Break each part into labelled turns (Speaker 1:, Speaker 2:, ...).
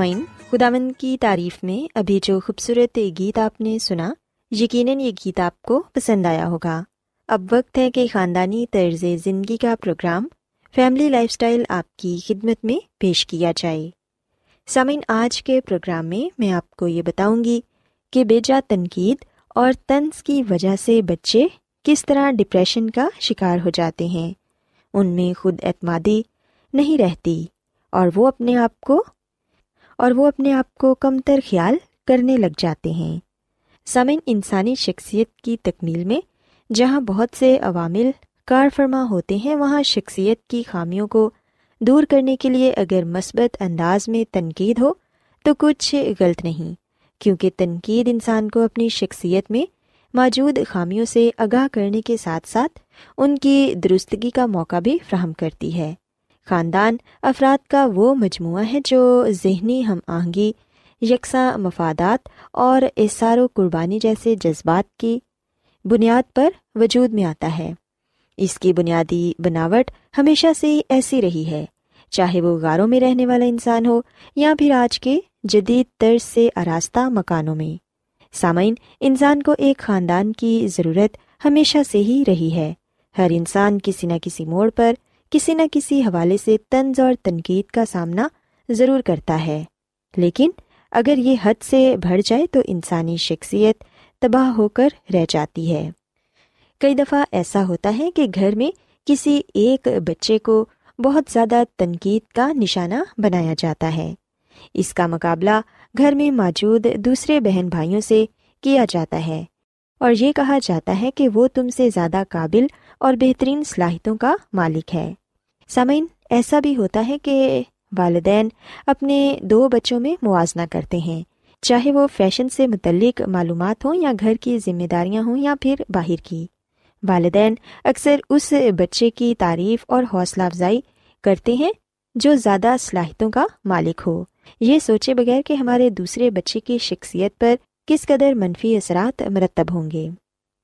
Speaker 1: سامعین خداون کی تعریف میں ابھی جو خوبصورت گیت آپ نے سنا، یقیناً یہ گیت آپ کو پسند آیا ہوگا۔ اب وقت ہے کہ خاندانی طرز زندگی کا پروگرام فیملی لائف اسٹائل آپ کی خدمت میں پیش کیا جائے۔ سامعین، آج کے پروگرام میں میں آپ کو یہ بتاؤں گی کہ بیجا تنقید اور طنز کی وجہ سے بچے کس طرح ڈپریشن کا شکار ہو جاتے ہیں۔ ان میں خود اعتمادی نہیں رہتی اور وہ اپنے آپ کو اور وہ اپنے آپ کو کم تر خیال کرنے لگ جاتے ہیں۔ سمن انسانی شخصیت کی تکمیل میں جہاں بہت سے عوامل کار فرما ہوتے ہیں، وہاں شخصیت کی خامیوں کو دور کرنے کے لیے اگر مثبت انداز میں تنقید ہو تو کچھ غلط نہیں، کیونکہ تنقید انسان کو اپنی شخصیت میں موجود خامیوں سے آگاہ کرنے کے ساتھ ساتھ ان کی درستگی کا موقع بھی فراہم کرتی ہے۔ خاندان افراد کا وہ مجموعہ ہے جو ذہنی ہم آہنگی، یکساں مفادات اور احسار و قربانی جیسے جذبات کی بنیاد پر وجود میں آتا ہے۔ اس کی بنیادی بناوٹ ہمیشہ سے ایسی رہی ہے، چاہے وہ غاروں میں رہنے والا انسان ہو یا پھر آج کے جدید طرز سے آراستہ مکانوں میں۔ سامعین، انسان کو ایک خاندان کی ضرورت ہمیشہ سے ہی رہی ہے۔ ہر انسان کسی نہ کسی موڑ پر کسی نہ کسی حوالے سے طنز اور تنقید کا سامنا ضرور کرتا ہے۔ لیکن اگر یہ حد سے بڑھ جائے تو انسانی شخصیت تباہ ہو کر رہ جاتی ہے۔ کئی دفعہ ایسا ہوتا ہے کہ گھر میں کسی ایک بچے کو بہت زیادہ تنقید کا نشانہ بنایا جاتا ہے۔ اس کا مقابلہ گھر میں موجود دوسرے بہن بھائیوں سے کیا جاتا ہے۔ اور یہ کہا جاتا ہے کہ وہ تم سے زیادہ قابل اور بہترین صلاحیتوں کا مالک ہے۔ سامعین، ایسا بھی ہوتا ہے کہ والدین اپنے دو بچوں میں موازنہ کرتے ہیں، چاہے وہ فیشن سے متعلق معلومات ہوں یا گھر کی ذمہ داریاں ہوں یا پھر باہر کی۔ والدین اکثر اس بچے کی تعریف اور حوصلہ افزائی کرتے ہیں جو زیادہ صلاحیتوں کا مالک ہو۔ یہ سوچے بغیر کہ ہمارے دوسرے بچے کی شخصیت پر کس قدر منفی اثرات مرتب ہوں گے؟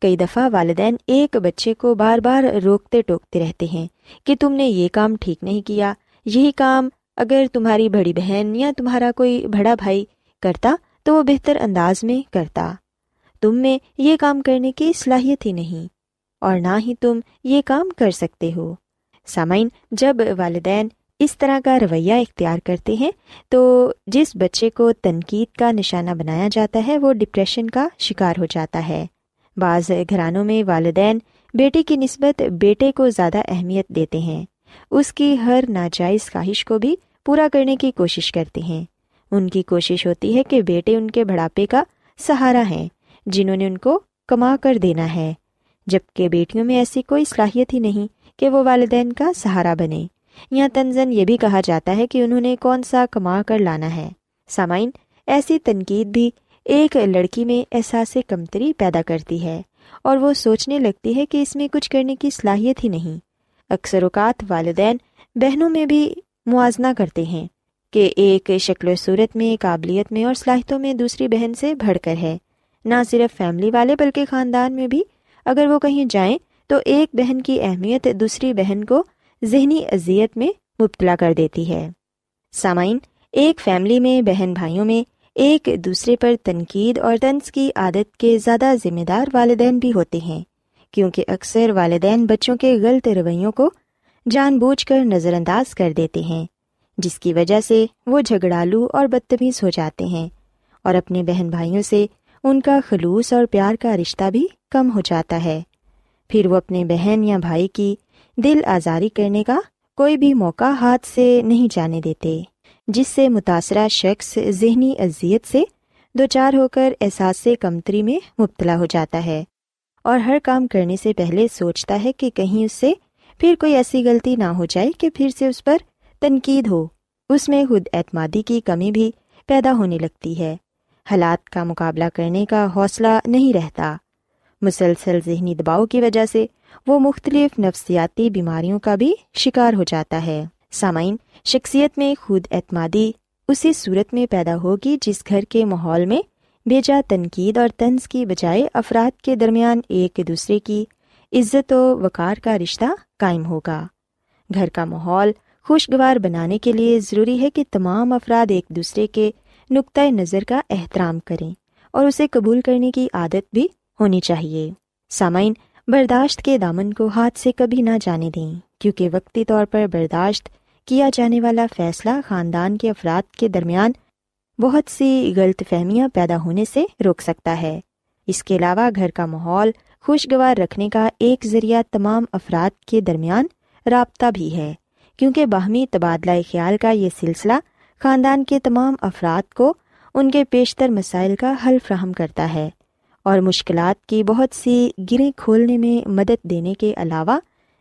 Speaker 1: کئی دفعہ والدین ایک بچے کو بار بار روکتے ٹوکتے رہتے ہیں کہ تم نے یہ کام ٹھیک نہیں کیا، یہی کام اگر تمہاری بڑی بہن یا تمہارا کوئی بڑا بھائی کرتا تو وہ بہتر انداز میں کرتا۔ تم میں یہ کام کرنے کی صلاحیت ہی نہیں، اور نہ ہی تم یہ کام کر سکتے ہو۔ سامعین، جب والدین اس طرح کا رویہ اختیار کرتے ہیں، تو جس بچے کو تنقید کا نشانہ بنایا جاتا ہے، وہ ڈپریشن کا شکار ہو جاتا ہے۔ بعض گھرانوں میں والدین بیٹے کی نسبت بیٹے کو زیادہ اہمیت دیتے ہیں۔ اس کی ہر ناجائز خواہش کو بھی پورا کرنے کی کوشش کرتے ہیں۔ ان کی کوشش ہوتی ہے کہ بیٹے ان کے بڑھاپے کا سہارا ہیں، جنہوں نے ان کو کما کر دینا ہے۔ جبکہ بیٹیوں میں ایسی کوئی صلاحیت ہی نہیں کہ وہ والدین کا سہارا بنے یا تنزن یہ بھی کہا جاتا ہے کہ انہوں نے کون سا کما کر لانا ہے۔ سامعین، ایسی تنقید بھی ایک لڑکی میں احساس کمتری پیدا کرتی ہے اور وہ سوچنے لگتی ہے کہ اس میں کچھ کرنے کی صلاحیت ہی نہیں۔ اکثر اوقات والدین بہنوں میں بھی موازنہ کرتے ہیں کہ ایک شکل و صورت میں، قابلیت میں اور صلاحیتوں میں دوسری بہن سے بڑھ کر ہے۔ نہ صرف فیملی والے بلکہ خاندان میں بھی۔ اگر وہ کہیں جائیں تو ایک بہن کی اہمیت دوسری بہن کو ذہنی اذیت میں مبتلا کر دیتی ہے۔ سامعین، ایک فیملی میں بہن بھائیوں میں ایک دوسرے پر تنقید اور طنز کی عادت کے زیادہ ذمہ دار والدین بھی ہوتے ہیں، کیونکہ اکثر والدین بچوں کے غلط رویوں کو جان بوجھ کر نظر انداز کر دیتے ہیں، جس کی وجہ سے وہ جھگڑالو اور بدتمیز ہو جاتے ہیں اور اپنے بہن بھائیوں سے ان کا خلوص اور پیار کا رشتہ بھی کم ہو جاتا ہے۔ پھر وہ اپنے بہن یا بھائی کی دل آزاری کرنے کا کوئی بھی موقع ہاتھ سے نہیں جانے دیتے، جس سے متاثرہ شخص ذہنی اذیت سے دو چار ہو کر احساس کمتری میں مبتلا ہو جاتا ہے۔ اور ہر کام کرنے سے پہلے سوچتا ہے کہ کہیں اس سے پھر کوئی ایسی غلطی نہ ہو جائے کہ پھر سے اس پر تنقید ہو۔ اس میں خود اعتمادی کی کمی بھی پیدا ہونے لگتی ہے۔ حالات کا مقابلہ کرنے کا حوصلہ نہیں رہتا۔ مسلسل ذہنی دباؤ کی وجہ سے وہ مختلف نفسیاتی بیماریوں کا بھی شکار ہو جاتا ہے۔ سامعین، شخصیت میں خود اعتمادی اسی صورت میں پیدا ہوگی جس گھر کے ماحول میں بیجا تنقید اور طنز کی بجائے افراد کے درمیان ایک دوسرے کی عزت و وقار کا رشتہ قائم ہوگا۔ گھر کا ماحول خوشگوار بنانے کے لیے ضروری ہے کہ تمام افراد ایک دوسرے کے نقطۂ نظر کا احترام کریں اور اسے قبول کرنے کی عادت بھی ہونی چاہیے۔ سامعین برداشت کے دامن کو ہاتھ سے کبھی نہ جانے دیں، کیونکہ وقتی طور پر برداشت کیا جانے والا فیصلہ خاندان کے افراد کے درمیان بہت سی غلط فہمیاں پیدا ہونے سے روک سکتا ہے۔ اس کے علاوہ گھر کا ماحول خوشگوار رکھنے کا ایک ذریعہ تمام افراد کے درمیان رابطہ بھی ہے، کیونکہ باہمی تبادلہ خیال کا یہ سلسلہ خاندان کے تمام افراد کو ان کے بیشتر مسائل کا حل فراہم کرتا ہے۔ اور مشکلات کی بہت سی گریں کھولنے میں مدد دینے کے علاوہ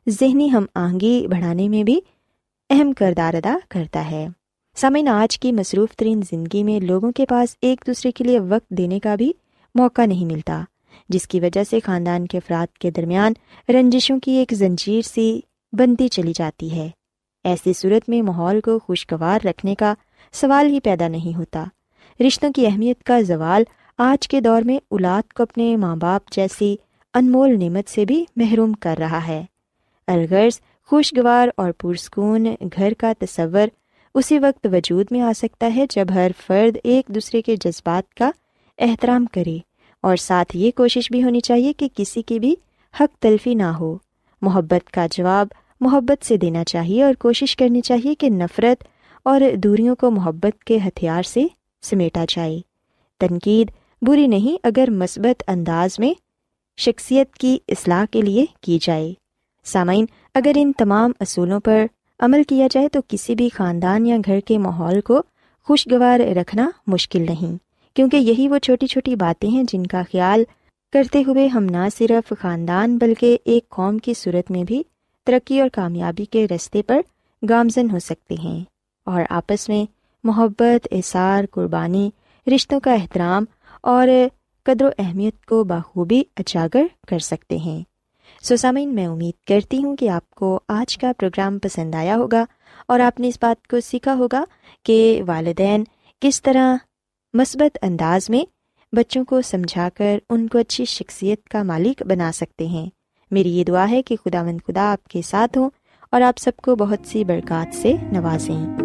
Speaker 1: ذہنی ہم آہنگی بڑھانے میں بھی اہم کردار ادا کرتا ہے۔ سمعین آج کی مصروف ترین زندگی میں لوگوں کے پاس ایک دوسرے کے لیے وقت دینے کا بھی موقع نہیں ملتا، جس کی وجہ سے خاندان کے افراد کے درمیان رنجشوں کی ایک زنجیر سی بنتی چلی جاتی ہے۔ ایسی صورت میں ماحول کو خوشگوار رکھنے کا سوال ہی پیدا نہیں ہوتا۔ رشتوں کی اہمیت کا زوال آج کے دور میں اولاد کو اپنے ماں باپ جیسی انمول نعمت سے بھی محروم کر رہا ہے۔ الغرض خوشگوار اور پرسکون گھر کا تصور اسی وقت وجود میں آ سکتا ہے جب ہر فرد ایک دوسرے کے جذبات کا احترام کرے اور ساتھ یہ کوشش بھی ہونی چاہیے کہ کسی کی بھی حق تلفی نہ ہو۔ محبت کا جواب محبت سے دینا چاہیے اور کوشش کرنی چاہیے کہ نفرت اور دوریوں کو محبت کے ہتھیار سے سمیٹا جائے۔ تنقید بری نہیں اگر مثبت انداز میں شخصیت کی اصلاح کے لیے کی جائے۔ سامعین، اگر ان تمام اصولوں پر عمل کیا جائے تو کسی بھی خاندان یا گھر کے ماحول کو خوشگوار رکھنا مشکل نہیں، کیونکہ یہی وہ چھوٹی چھوٹی باتیں ہیں جن کا خیال کرتے ہوئے ہم نہ صرف خاندان بلکہ ایک قوم کی صورت میں بھی ترقی اور کامیابی کے رستے پر گامزن ہو سکتے ہیں۔ اور آپس میں محبت، احسار، قربانی، رشتوں کا احترام اور قدر و اہمیت کو بخوبی اجاگر کر سکتے ہیں۔ سوسامین میں امید کرتی ہوں کہ آپ کو آج کا پروگرام پسند آیا ہوگا اور آپ نے اس بات کو سیکھا ہوگا کہ والدین کس طرح مثبت انداز میں بچوں کو سمجھا کر ان کو اچھی شخصیت کا مالک بنا سکتے ہیں۔ میری یہ دعا ہے کہ خدا مند خدا آپ کے ساتھ ہوں اور آپ سب کو بہت سی برکات سے نوازیں۔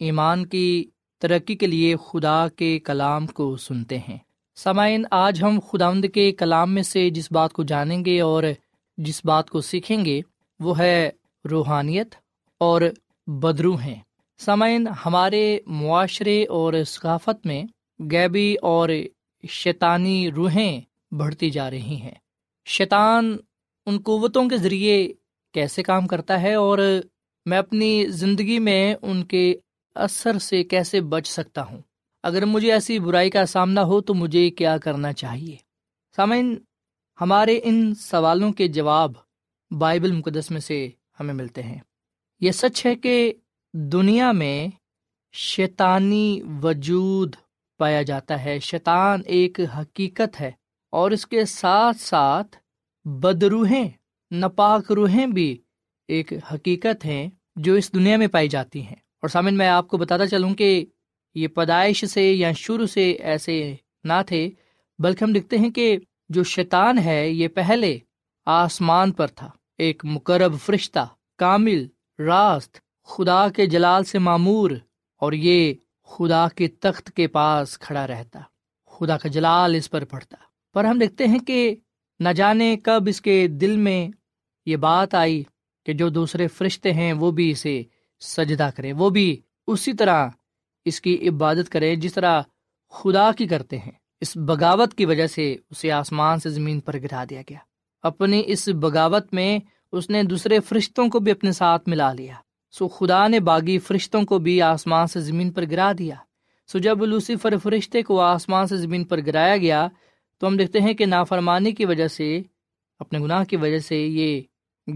Speaker 2: ایمان کی ترقی کے لیے خدا کے کلام کو سنتے ہیں۔ سامعین، آج ہم خدا کے کلام میں سے جس بات کو جانیں گے اور جس بات کو سیکھیں گے، وہ ہے روحانیت اور بدرو ہیں۔ سامعین، ہمارے معاشرے اور ثقافت میں گیبی اور شیطانی روحیں بڑھتی جا رہی ہیں۔ شیطان ان قوتوں کے ذریعے کیسے کام کرتا ہے اور میں اپنی زندگی میں ان کے اثر سے کیسے بچ سکتا ہوں؟ اگر مجھے ایسی برائی کا سامنا ہو تو مجھے کیا کرنا چاہیے؟ سامعین، ہمارے ان سوالوں کے جواب بائبل مقدس میں سے ہمیں ملتے ہیں۔ یہ سچ ہے کہ دنیا میں شیطانی وجود پایا جاتا ہے۔ شیطان ایک حقیقت ہے اور اس کے ساتھ ساتھ بدروہیں ناپاک روحیں بھی ایک حقیقت ہیں جو اس دنیا میں پائی جاتی ہیں۔ اور سامن، میں آپ کو بتاتا چلوں کہ یہ پیدائش سے یا شروع سے ایسے نہ تھے، بلکہ ہم لکھتے ہیں کہ جو شیطان ہے، یہ پہلے آسمان پر تھا۔ ایک مقرب فرشتہ، کامل، راست، خدا کے جلال سے معمور، اور یہ خدا کے تخت کے پاس کھڑا رہتا۔ خدا کا جلال اس پر پڑتا۔ پر ہم دیکھتے ہیں کہ نہ جانے کب اس کے دل میں یہ بات آئی کہ جو دوسرے فرشتے ہیں، وہ بھی اسے سجدہ کرے وہ بھی اسی طرح اس کی عبادت کرے جس طرح خدا کی کرتے ہیں۔ اس بغاوت کی وجہ سے اسے آسمان سے زمین پر گرا دیا گیا۔ اپنی اس بغاوت میں اس نے دوسرے فرشتوں کو بھی اپنے ساتھ ملا لیا۔ سو خدا نے باغی فرشتوں کو بھی آسمان سے زمین پر گرا دیا۔ سو جب لوسیفر فرشتے کو آسمان سے زمین پر گرایا گیا، تو ہم دیکھتے ہیں کہ نافرمانی کی وجہ سے، اپنے گناہ کی وجہ سے یہ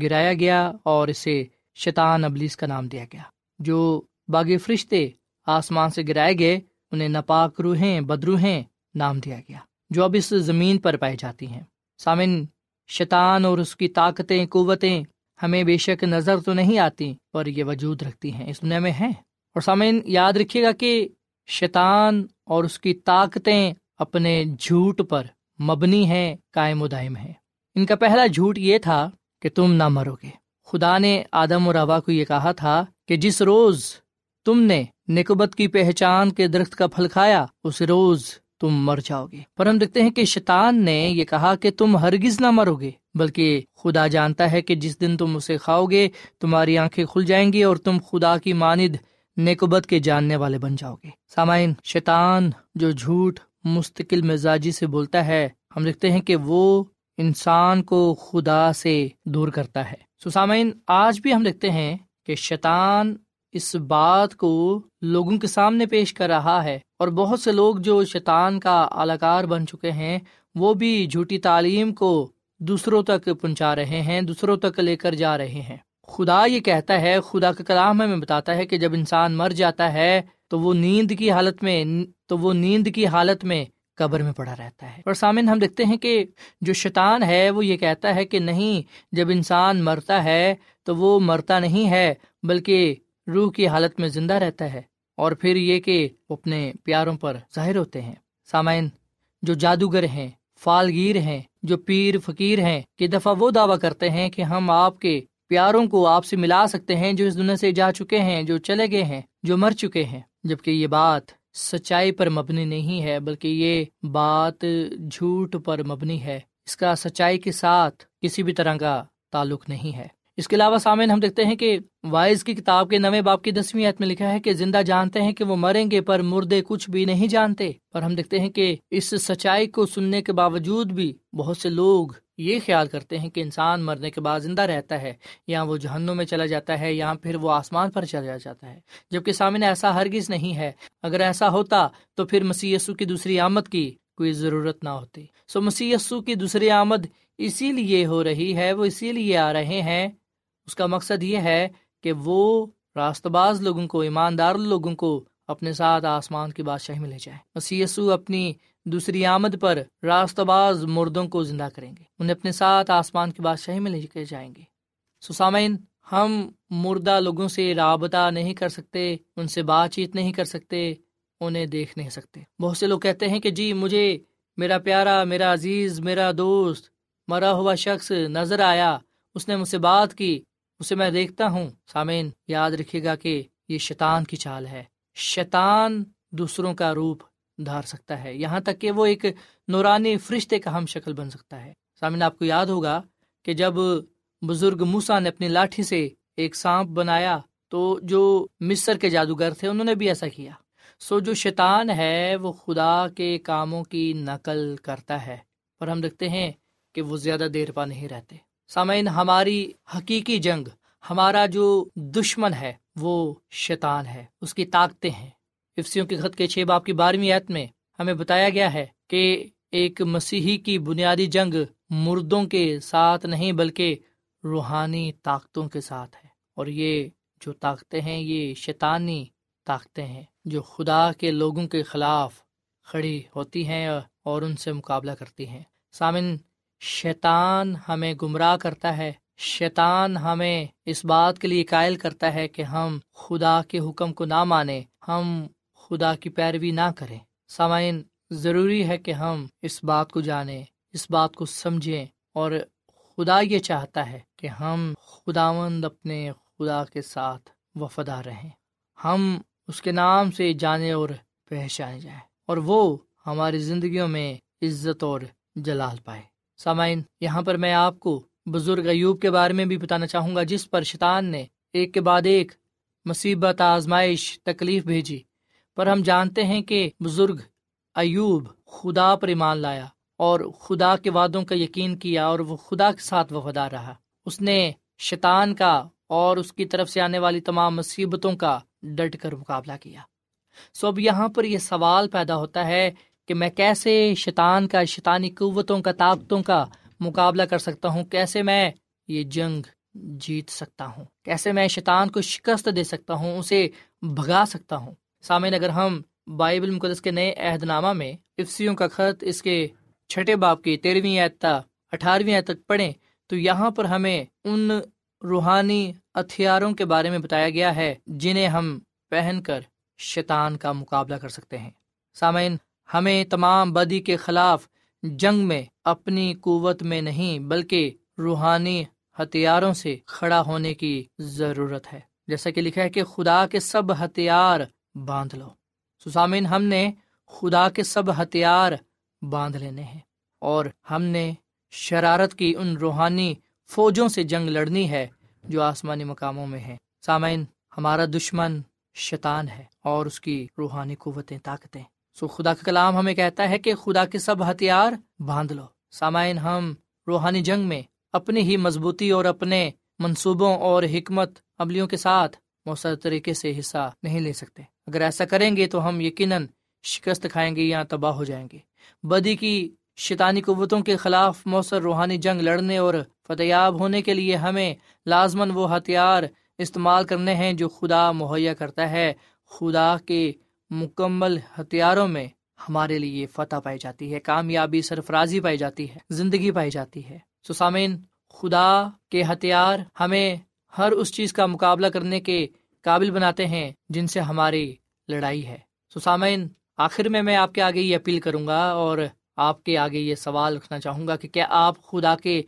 Speaker 2: گرایا گیا اور اسے شیطان ابلیس کا نام دیا گیا، جو باغ فرشتے آسمان سے گرائے گئے، انہیں ناپاک روحیں بدروہیں نام دیا گیا، جو اب اس زمین پر پائی جاتی ہیں۔ سامن، شیطان اور اس کی طاقتیں، قوتیں ہمیں بے شک نظر تو نہیں آتی، پر یہ وجود رکھتی ہیں۔ اس دنیا میں ہیں۔ اور سامعین یاد رکھیے گا کہ شیطان اور اس کی طاقتیں اپنے جھوٹ پر مبنی ہیں، قائم و دائم ہیں۔ ان کا پہلا جھوٹ یہ تھا کہ تم نہ مرو گے۔ خدا نے آدم اور روا کو یہ کہا تھا کہ جس روز تم نے نکبت کی پہچان کے درخت کا پھل کھایا، اس روز تم مر جاؤ گے۔ پر ہم دیکھتے ہیں کہ شیطان نے یہ کہا کہ تم ہرگز نہ مرو گے، بلکہ خدا جانتا ہے کہ جس دن تم اسے کھاؤ گے، تمہاری آنکھیں کھل جائیں گی اور تم خدا کی ماند نکبت کے جاننے والے بن جاؤ گے۔ سامعین، شیطان جو جھوٹ مستقل مزاجی سے بولتا ہے، ہم دیکھتے ہیں کہ وہ انسان کو خدا سے دور کرتا ہے۔ سسامین آج بھی ہم دیکھتے ہیں کہ شیطان اس بات کو لوگوں کے سامنے پیش کر رہا ہے اور بہت سے لوگ جو شیطان کا الاکار بن چکے ہیں، وہ بھی جھوٹی تعلیم کو دوسروں تک پہنچا رہے ہیں، دوسروں تک لے کر جا رہے ہیں۔ خدا یہ کہتا ہے، خدا کا کلام ہمیں بتاتا ہے کہ جب انسان مر جاتا ہے، تو وہ نیند کی حالت میں، تو وہ نیند کی حالت میں قبر میں پڑا رہتا ہے۔ اور سامن ہم دیکھتے ہیں کہ جو شیطان ہے، وہ یہ کہتا ہے کہ نہیں، جب انسان مرتا ہے تو وہ مرتا نہیں ہے، بلکہ روح کی حالت میں زندہ رہتا ہے۔ اور پھر یہ کہ وہ اپنے پیاروں پر ظاہر ہوتے ہیں۔ سامعین، جو جادوگر ہیں، فالگیر ہیں، جو پیر فقیر ہیں کہ دفعہ وہ دعویٰ کرتے ہیں کہ ہم آپ کے پیاروں کو آپ سے ملا سکتے ہیں جو اس دنیا سے جا چکے ہیں، جو چلے گئے ہیں، جو مر چکے ہیں۔ جبکہ یہ بات سچائی پر مبنی نہیں ہے، بلکہ یہ بات جھوٹ پر مبنی ہے۔ اس کا سچائی کے ساتھ کسی بھی طرح کا تعلق نہیں ہے۔ اس کے علاوہ سامعین، ہم دیکھتے ہیں کہ وائز کی کتاب کے نویں باپ کی دسویں عید میں لکھا ہے کہ زندہ جانتے ہیں کہ وہ مریں گے پر مردے کچھ بھی نہیں جانتے۔ اور ہم دیکھتے ہیں کہ اس سچائی کو سننے کے باوجود بھی بہت سے لوگ یہ خیال کرتے ہیں کہ انسان مرنے کے بعد زندہ رہتا ہے، یا وہ جہنوں میں چلا جاتا ہے، یا پھر وہ آسمان پر چلا جاتا ہے۔ جبکہ سامنے ایسا ہرگز نہیں ہے۔ اگر ایسا ہوتا تو پھر مسی کی دوسری آمد کی کوئی ضرورت نہ ہوتی۔ سو مسی کی دوسری آمد اسی لیے ہو رہی ہے، وہ اسی لیے آ رہے ہیں۔ اس کا مقصد یہ ہے کہ وہ راست باز لوگوں کو، ایماندار لوگوں کو اپنے ساتھ آسمان کی بادشاہی میں لے جائے مسیسو اپنی دوسری آمد پر راست باز مردوں کو زندہ کریں گے۔ انہیں اپنے ساتھ آسمان کی بادشاہی میں لے کے جائیں گے۔ سسامین ہم مردہ لوگوں سے رابطہ نہیں کر سکتے، ان سے بات چیت نہیں کر سکتے، انہیں دیکھ نہیں سکتے۔ بہت سے لوگ کہتے ہیں کہ جی مجھے میرا پیارا، میرا عزیز، میرا دوست، مرا ہوا شخص نظر آیا، اس نے مجھ سے بات کی، اسے میں دیکھتا ہوں۔ سامعین، یاد رکھے گا کہ یہ شیطان کی چال ہے۔ شیطان دوسروں کا روپ دھار سکتا ہے۔ یہاں تک کہ وہ ایک نورانی فرشتے کا ہم شکل بن سکتا ہے۔ سامعین، آپ کو یاد ہوگا کہ جب بزرگ موسا نے اپنی لاٹھی سے ایک سانپ بنایا، تو جو مصر کے جادوگر تھے، انہوں نے بھی ایسا کیا۔ سو جو شیطان ہے، وہ خدا کے کاموں کی نقل کرتا ہے۔ پر ہم دیکھتے ہیں کہ وہ زیادہ دیر پا نہیں رہتے۔ سامعین، ہماری حقیقی جنگ، ہمارا جو دشمن ہے وہ شیطان ہے، اس کی طاقتیں ہیں۔ افسیوں کے خط کے چھ باپ کی بارہویں عت میں ہمیں بتایا گیا ہے کہ ایک مسیحی کی بنیادی جنگ مردوں کے ساتھ نہیں بلکہ روحانی طاقتوں کے ساتھ ہے۔ اور یہ جو طاقتیں ہیں، یہ شیطانی طاقتیں ہیں جو خدا کے لوگوں کے خلاف کھڑی ہوتی ہیں اور ان سے مقابلہ کرتی ہیں۔ سامن، شیطان ہمیں گمراہ کرتا ہے شیطان ہمیں اس بات کے لیے قائل کرتا ہے کہ ہم خدا کے حکم کو نہ مانیں، ہم خدا کی پیروی نہ کریں۔ سامعین، ضروری ہے کہ ہم اس بات کو جانیں، اس بات کو سمجھیں اور خدا یہ چاہتا ہے کہ ہم خداوند اپنے خدا کے ساتھ وفدا رہیں۔ ہم اس کے نام سے جانے اور پہچانے جائیں اور وہ ہماری زندگیوں میں عزت اور جلال پائے۔ سامعین، یہاں پر میں آپ کو بزرگ ایوب کے بارے میں بھی بتانا چاہوں گا، جس پر شیطان نے ایک کے بعد ایک مصیبت، آزمائش، تکلیف بھیجی۔ پر ہم جانتے ہیں کہ بزرگ ایوب خدا پر ایمان لایا اور خدا کے وعدوں کا یقین کیا اور وہ خدا کے ساتھ وفادار رہا۔ اس نے شیطان کا اور اس کی طرف سے آنے والی تمام مصیبتوں کا ڈٹ کر مقابلہ کیا۔ سو اب یہاں پر یہ سوال پیدا ہوتا ہے کہ میں کیسے شیطان کا، شیطانی قوتوں کا، طاقتوں کا مقابلہ کر سکتا ہوں۔ کیسے میں یہ جنگ جیت سکتا ہوں؟ کیسے میں شیطان کو شکست دے سکتا ہوں؟ اسے بھگا سکتا ہوں۔ سامعین، اگر ہم بائبل مقدس کے نئے عہد نامہ میں افسیوں کا خط اس کے چھٹے باپ کی تیرہویں اعتہ اٹھارہویں تک پڑھیں، تو یہاں پر ہمیں ان روحانی ہتھیاروں کے بارے میں بتایا گیا ہے جنہیں ہم پہن کر شیطان کا مقابلہ کر سکتے ہیں۔ سامعین، ہمیں تمام بدی کے خلاف جنگ میں اپنی قوت میں نہیں بلکہ روحانی ہتھیاروں سے کھڑا ہونے کی ضرورت ہے۔ جیسا کہ لکھا ہے کہ خدا کے سب ہتھیار باندھ لو۔ سسامین ہم نے خدا کے سب ہتھیار باندھ لینے ہیں اور ہم نے شرارت کی ان روحانی فوجوں سے جنگ لڑنی ہے جو آسمانی مقاموں میں ہے سامعین، ہمارا دشمن شیطان ہے اور اس کی روحانی قوتیں طاقتیں سو خدا کا کلام ہمیں کہتا ہے کہ خدا کے سب ہتھیار باندھ لو۔ سامعین، ہم روحانی جنگ میں اپنی ہی مضبوطی اور اپنے منصوبوں اور حکمت عملیوں کے ساتھ مؤثر طریقے سے حصہ نہیں لے سکتے۔ اگر ایسا کریں گے تو ہم یقیناً شکست کھائیں گے یا تباہ ہو جائیں گے۔ بدی کی شیطانی قوتوں کے خلاف مؤثر روحانی جنگ لڑنے اور فتحیاب ہونے کے لیے ہمیں لازمن وہ ہتھیار استعمال کرنے ہیں جو خدا مہیا کرتا ہے۔ خدا کے مکمل ہتھیاروں میں ہمارے لیے فتح پائی جاتی ہے، کامیابی سرفرازی پائی جاتی ہے، زندگی پائی جاتی ہے۔ سسامین خدا کے ہتھیار ہمیں ہر اس چیز کا مقابلہ کرنے کے قابل بناتے ہیں جن سے ہماری لڑائی ہے۔ سسامین آخر میں میں آپ کے آگے یہ اپیل کروں گا اور آپ کے آگے یہ سوال رکھنا چاہوں گا کہ کیا آپ خدا کے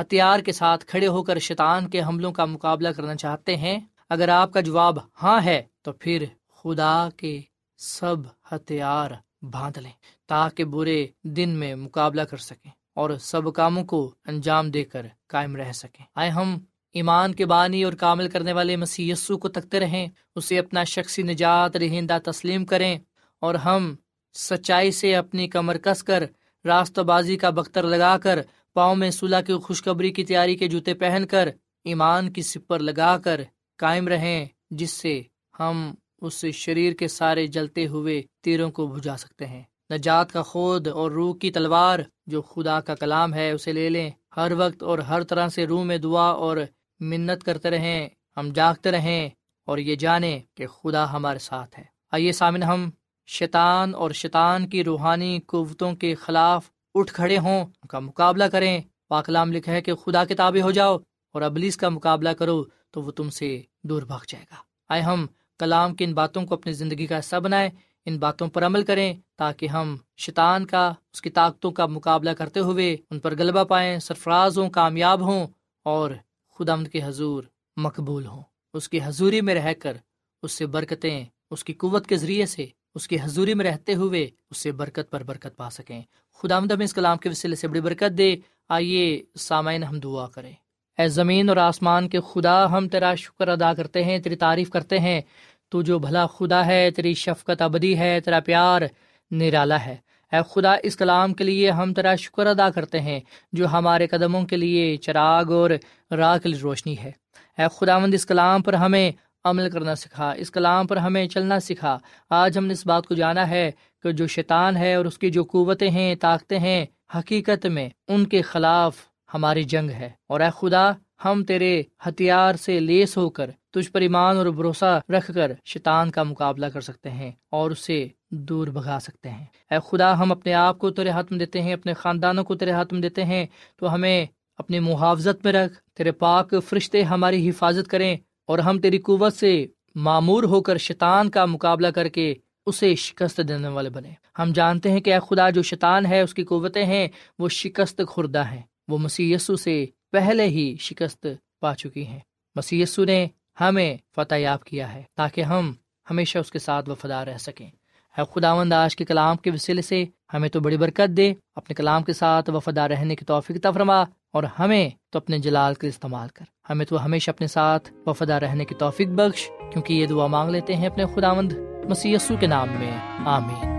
Speaker 2: ہتھیار کے ساتھ کھڑے ہو کر شیطان کے حملوں کا مقابلہ کرنا چاہتے ہیں؟ اگر آپ کا جواب ہاں ہے تو پھر خدا کے سب ہتھیار باندھ لیں تاکہ برے دن میں مقابلہ کر سکیں اور سب کاموں کو انجام دے کر قائم رہ سکیں۔ آئے ہم ایمان کے بانی اور کامل کرنے والے مسی کو تکتے رہیں، اسے اپنا شخصی نجات، رہندہ تسلیم کریں اور ہم سچائی سے اپنی کمر کس کر راست بازی کا بختر لگا کر، پاؤں میں صلاح کی خوشخبری کی تیاری کے جوتے پہن کر، ایمان کی سپر لگا کر قائم رہیں، جس سے ہم اس شریر کے سارے جلتے ہوئے تیروں کو بجا سکتے ہیں۔ نجات کا خود اور روح کی تلوار جو خدا کا کلام ہے، اسے لے لیں۔ ہر وقت اور ہر طرح سے روح میں دعا اور منت کرتے رہیں۔ ہم جاگتے رہیں اور یہ جانیں کہ خدا ہمارے ساتھ ہے۔ آئیے سامن ہم شیطان اور شیطان کی روحانی قوتوں کے خلاف اٹھ کھڑے ہوں، ان کا مقابلہ کریں۔ پاکلام لکھا ہے کہ خدا کے تابع ہو جاؤ اور ابلیس کا مقابلہ کرو تو وہ تم سے دور بھاگ جائے گا۔ آئے ہم کلام کی ان باتوں کو اپنی زندگی کا حصہ بنائیں، ان باتوں پر عمل کریں تاکہ ہم شیطان کا، اس کی طاقتوں کا مقابلہ کرتے ہوئے ان پر غلبہ پائیں، سرفراز ہوں، کامیاب ہوں اور خدا کے حضور مقبول ہوں۔ اس کی حضوری میں رہ کر، اس سے برکتیں، اس کی قوت کے ذریعے سے، اس کی حضوری میں رہتے ہوئے اس سے برکت پر برکت پا سکیں۔ خدا مدم اس کلام کے وسیلے سے بڑی برکت دے۔ آئیے سامعین ہم دعا کریں۔ اے زمین اور آسمان کے خدا، ہم تیرا شکر ادا کرتے ہیں، تیری تعریف کرتے ہیں۔ تو جو بھلا خدا ہے، تیری شفقت ابدی ہے، تیرا پیار نرالا ہے۔ اے خدا، اس کلام کے لیے ہم تیرا شکر ادا کرتے ہیں، جو ہمارے قدموں کے لیے چراغ اور راہ کے لیے روشنی ہے۔ اے خداوند، اس کلام پر ہمیں عمل کرنا سکھا، اس کلام پر ہمیں چلنا سکھا۔ آج ہم نے اس بات کو جانا ہے کہ جو شیطان ہے اور اس کی جو قوتیں ہیں، طاقتیں ہیں، حقیقت میں ان کے خلاف ہماری جنگ ہے۔ اور اے خدا، ہم تیرے ہتھیار سے لیس ہو کر تجھ پر ایمان اور بھروسہ رکھ کر شیطان کا مقابلہ کر سکتے ہیں اور اسے دور بھگا سکتے ہیں۔ اے خدا، ہم اپنے آپ کو تیرے ہاتھ میں دیتے ہیں، اپنے خاندانوں کو تیرے ہاتھ میں دیتے ہیں۔ تو ہمیں اپنی محافظت میں رکھ، تیرے پاک فرشتے ہماری حفاظت کریں اور ہم تیری قوت سے معمور ہو کر شیطان کا مقابلہ کر کے اسے شکست دینے والے بنے ہم جانتے ہیں کہ اے خدا، جو شیطان ہے، اس کی قوتیں ہیں، وہ شکست خوردہ ہیں۔ وہ مسی سے پہلے ہی شکست پا چکی ہیں۔ مسی نے ہمیں فتح یاب کیا ہے تاکہ ہم ہمیشہ اس کے ساتھ وفادار رہ سکیں۔ اے خداوند، آج کے کلام کے وسیلے سے ہمیں تو بڑی برکت دے۔ اپنے کلام کے ساتھ وفادار رہنے کی توفیق فرما اور ہمیں تو اپنے جلال کا استعمال کر۔ ہمیں تو ہمیشہ اپنے ساتھ وفادار رہنے کی توفیق بخش، کیونکہ یہ دعا مانگ لیتے ہیں اپنے خداوند مسی کے نام میں۔ آمین۔